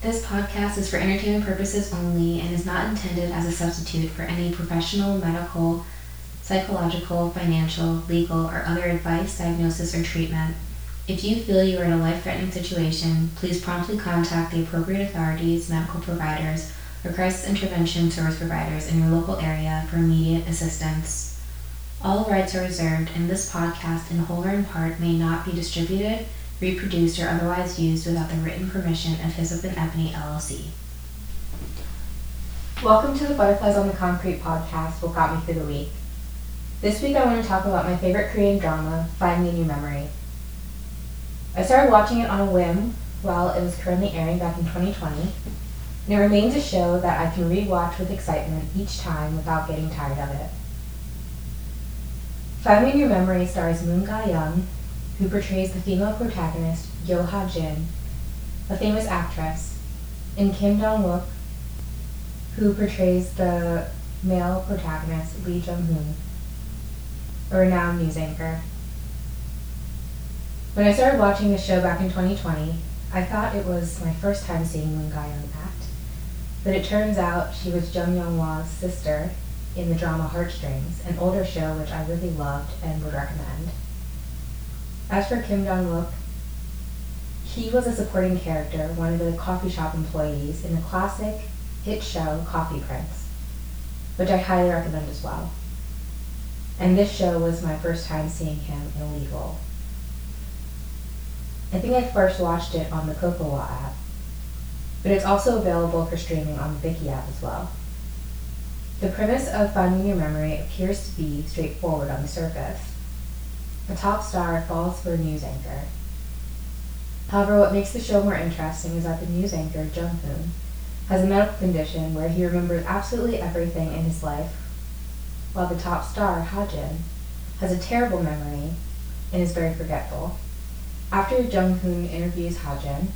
This podcast is for entertainment purposes only and is not intended as a substitute for any professional, medical, psychological, financial, legal, or other advice, diagnosis, or treatment. If you feel you are in a life threatening situation, please promptly contact the appropriate authorities, medical providers, or crisis intervention service providers in your local area for immediate assistance. All rights are reserved, and this podcast, in whole or in part, may not be distributed, reproduced, or otherwise used without the written permission of Hyssop and Ebony LLC. Welcome to the Butterflies on the Concrete podcast, What Got Me Through the Week. This week I want to talk about my favorite Korean drama, Find Me In Your Memory. I started watching it on a whim while it was currently airing back in 2020, and it remains a show that I can rewatch with excitement each time without getting tired of it. Find Me In Your Memory stars Moon Ga-young, who portrays the female protagonist Yo Ha-jin, a famous actress, and Kim Dong-wook, who portrays the male protagonist Lee Jung-hoon, a renowned news anchor. When I started watching the show back in 2020, I thought it was my first time seeing Moon Ga-young act, but it turns out she was Jung Yong-hwa's sister in the drama Heartstrings, an older show which I really loved and would recommend. As for Kim Dong-wook, he was a supporting character, one of the coffee shop employees in the classic hit show Coffee Prince, which I highly recommend as well. And this show was my first time seeing him in a lead role. I think I first watched it on the Kocowa app, but it's also available for streaming on the Viki app as well. The premise of Find Me In Your Memory appears to be straightforward on the surface. A top star falls for a news anchor. However, what makes the show more interesting is that the news anchor, Jung Hoon, has a medical condition where he remembers absolutely everything in his life, while the top star, Ha-jin, has a terrible memory and is very forgetful. After Jung Hoon interviews Ha-jin,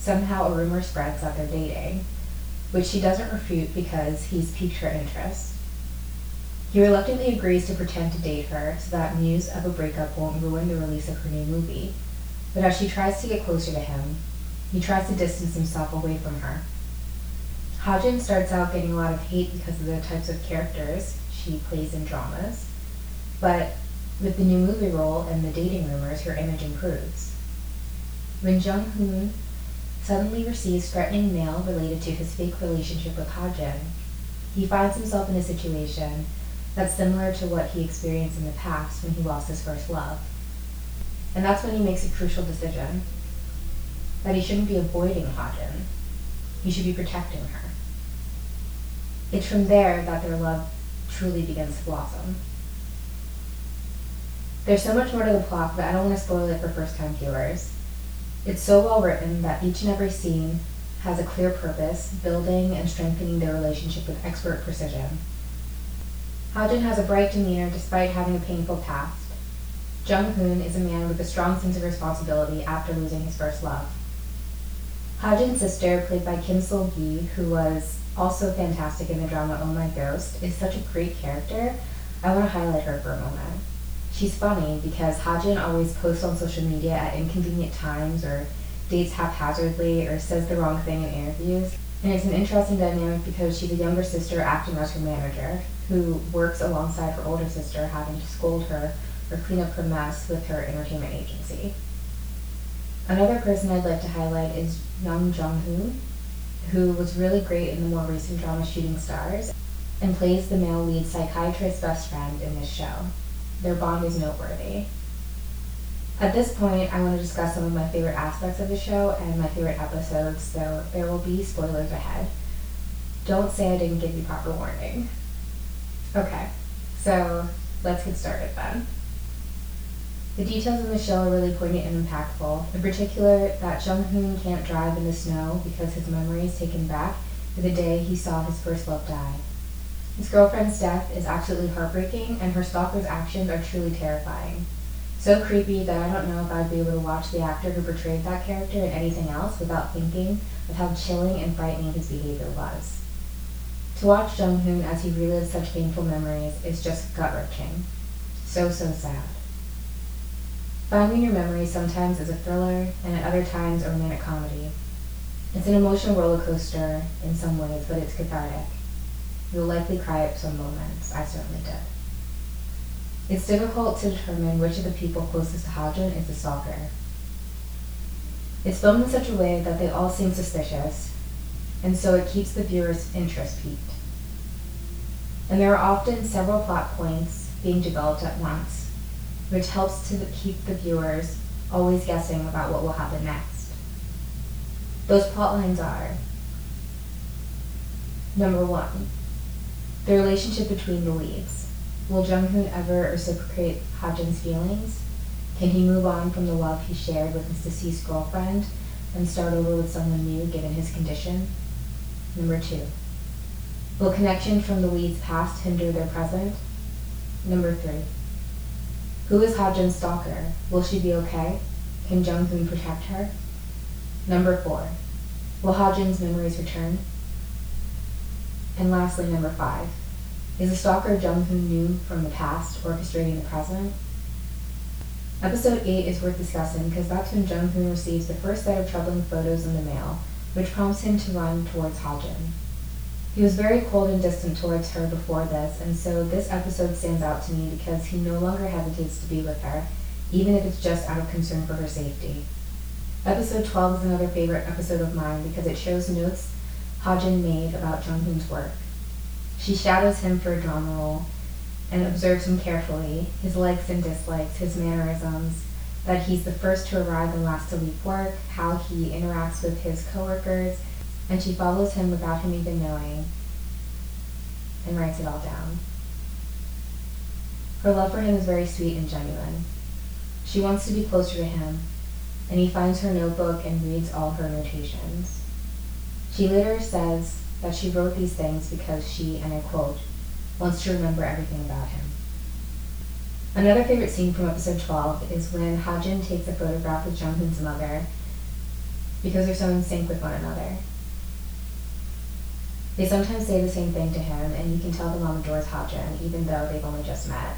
somehow a rumor spreads that they're dating, which she doesn't refute because he's piqued her interest. He reluctantly agrees to pretend to date her so that news of a breakup won't ruin the release of her new movie. But as she tries to get closer to him, he tries to distance himself away from her. Ha-jin starts out getting a lot of hate because of the types of characters she plays in dramas, but with the new movie role and the dating rumors, her image improves. When Jung Hoon suddenly receives threatening mail related to his fake relationship with Ha-jin, he finds himself in a situation that's similar to what he experienced in the past when he lost his first love. And that's when he makes a crucial decision that he shouldn't be avoiding Ha-jin, he should be protecting her. It's from there that their love truly begins to blossom. There's so much more to the plot, but I don't want to spoil it for first time viewers. It's so well written that each and every scene has a clear purpose, building and strengthening their relationship with expert precision. Ha-jin has a bright demeanor despite having a painful past. Jung Hoon is a man with a strong sense of responsibility after losing his first love. Ha-jin's sister, played by Kim Seul-gi, who was also fantastic in the drama Oh My Ghost, is such a great character. I want to highlight her for a moment. She's funny because Ha-jin always posts on social media at inconvenient times or dates haphazardly or says the wrong thing in interviews. And it's an interesting dynamic because she's a younger sister acting as her manager, who works alongside her older sister, having to scold her or clean up her mess with her entertainment agency. Another person I'd like to highlight is Yoon Jong Hoon, who was really great in the more recent drama Shooting Stars and plays the male lead psychiatrist's best friend in this show. Their bond is noteworthy. At this point, I want to discuss some of my favorite aspects of the show and my favorite episodes, so there will be spoilers ahead. Don't say I didn't give you proper warning. Okay, so let's get started then. The details in the show are really poignant and impactful. In particular, that Jung Hoon can't drive in the snow because his memory is taken back to the day he saw his first love die. His girlfriend's death is absolutely heartbreaking, and her stalker's actions are truly terrifying. So creepy that I don't know if I'd be able to watch the actor who portrayed that character in anything else without thinking of how chilling and frightening his behavior was. To watch Jung Hoon as he relives such painful memories is just gut wrenching. So, so sad. Find Me In Your Memory sometimes is a thriller and at other times a romantic comedy. It's an emotional roller coaster in some ways, but it's cathartic. You'll likely cry at some moments. I certainly did. It's difficult to determine which of the people closest to Hajin is the stalker. It's filmed in such a way that they all seem suspicious, and so it keeps the viewer's interest peaked. And there are often several plot points being developed at once, which helps to keep the viewers always guessing about what will happen next. Those plot lines are number one, the relationship between the leads. Will Jung-hoon ever reciprocate Hajin's feelings? Can he move on from the love he shared with his deceased girlfriend and start over with someone new given his condition? Number two, will connection from the lead's past hinder their present? Number three, who is Hajin's stalker? Will she be okay? Can Jung-hoon protect her? Number four, will Hajin's memories return? And lastly, number five, is the stalker Hoon knew from the past orchestrating the present? Episode 8 is worth discussing because that's when Jung Hoon receives the first set of troubling photos in the mail, which prompts him to run towards Hajin. He was very cold and distant towards her before this, and so this episode stands out to me because he no longer hesitates to be with her, even if it's just out of concern for her safety. Episode 12 is another favorite episode of mine because it shows notes Hajin made about Jung Hoon's work. She shadows him for a drama role and observes him carefully, his likes and dislikes, his mannerisms, that he's the first to arrive and last to leave work, how he interacts with his coworkers, and she follows him without him even knowing and writes it all down. Her love for him is very sweet and genuine. She wants to be closer to him, and he finds her notebook and reads all her notations. She later says that she wrote these things because she, and I quote, wants to remember everything about him. Another favorite scene from episode 12 is when Hajin takes a photograph with Jung mother because they're so in sync with one another. They sometimes say the same thing to him, and you can tell the mom adores Hajin, even though they've only just met.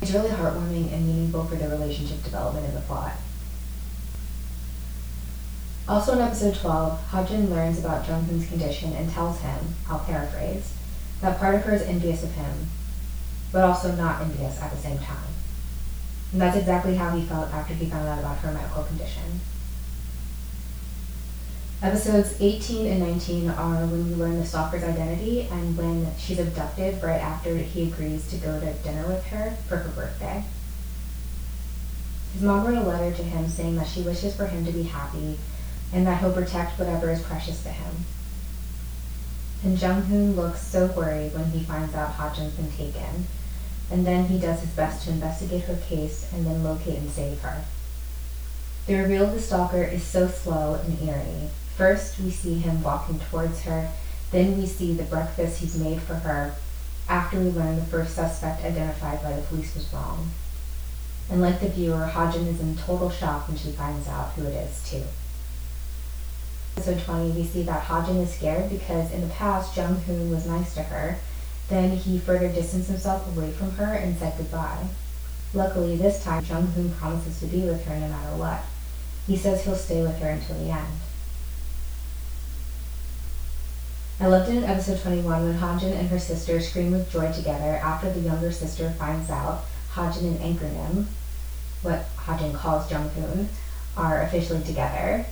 It's really heartwarming and meaningful for their relationship development in the plot. Also in episode 12, Hajin learns about Jung-hoon's condition and tells him, I'll paraphrase, that part of her is envious of him, but also not envious at the same time. And that's exactly how he felt after he found out about her medical condition. Episodes 18 and 19 are when we learn the stalker's identity and when she's abducted right after he agrees to go to dinner with her for her birthday. His mom wrote a letter to him saying that she wishes for him to be happy and that he'll protect whatever is precious to him. And Jung Hoon looks so worried when he finds out Hajin's been taken, and then he does his best to investigate her case and then locate and save her. The reveal of the stalker is so slow and eerie. First, we see him walking towards her, then we see the breakfast he's made for her, after we learn the first suspect identified by the police was wrong. And like the viewer, Hajin is in total shock when she finds out who it is, too episode 20, we see that Hajin is scared because in the past, Jung Hoon was nice to her. Then he further distanced himself away from her and said goodbye. Luckily, this time, Jung Hoon promises to be with her no matter what. He says he'll stay with her until the end. I loved it in episode 21 when Hajin and her sister scream with joy together after the younger sister finds out Hajin and Anchornim, what Hajin calls Jung Hoon, are officially together.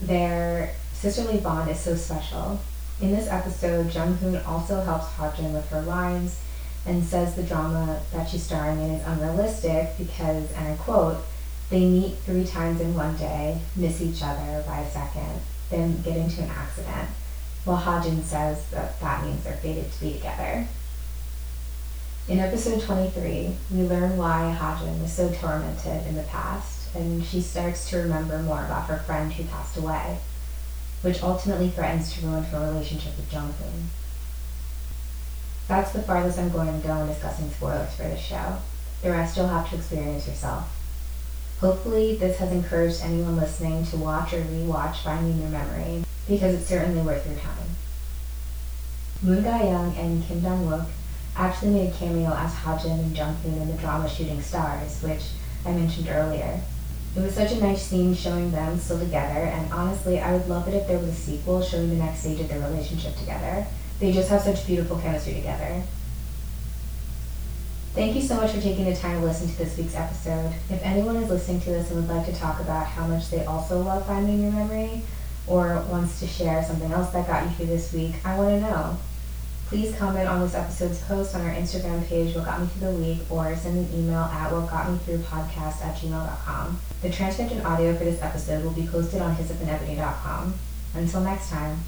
Their sisterly bond is so special. In this episode, Jung Hoon also helps Hajin with her lines and says the drama that she's starring in is unrealistic because, and I quote, they meet three times in one day, miss each other by a second, then get into an accident, while Hajin says that that means they're fated to be together. In episode 23, we learn why Hajin was so tormented in the past, and she starts to remember more about her friend who passed away which ultimately threatens to ruin her relationship with Jung-hoon. That's the farthest I'm going to go in discussing spoilers for this show. The rest you'll have to experience yourself. Hopefully, this has encouraged anyone listening to watch or rewatch Find Me In Your Memory, because it's certainly worth your time. Moon Ga-young and Kim Dong-wook actually made a cameo as Hajin and Jung-hoon in the drama Shooting Stars, which I mentioned earlier. It was such a nice scene showing them still together, and honestly, I would love it if there was a sequel showing the next stage of their relationship together. They just have such beautiful chemistry together. Thank you so much for taking the time to listen to this week's episode. If anyone is listening to this and would like to talk about how much they also love Find Me In Your Memory, or wants to share something else that got you through this week, I want to know. Please comment on this episode's post on our Instagram page, What Got Me Through the Week, or send an email at whatgotmethroughpodcast at gmail.com. The transcript and audio for this episode will be posted on hyssopandebony.com. Until next time.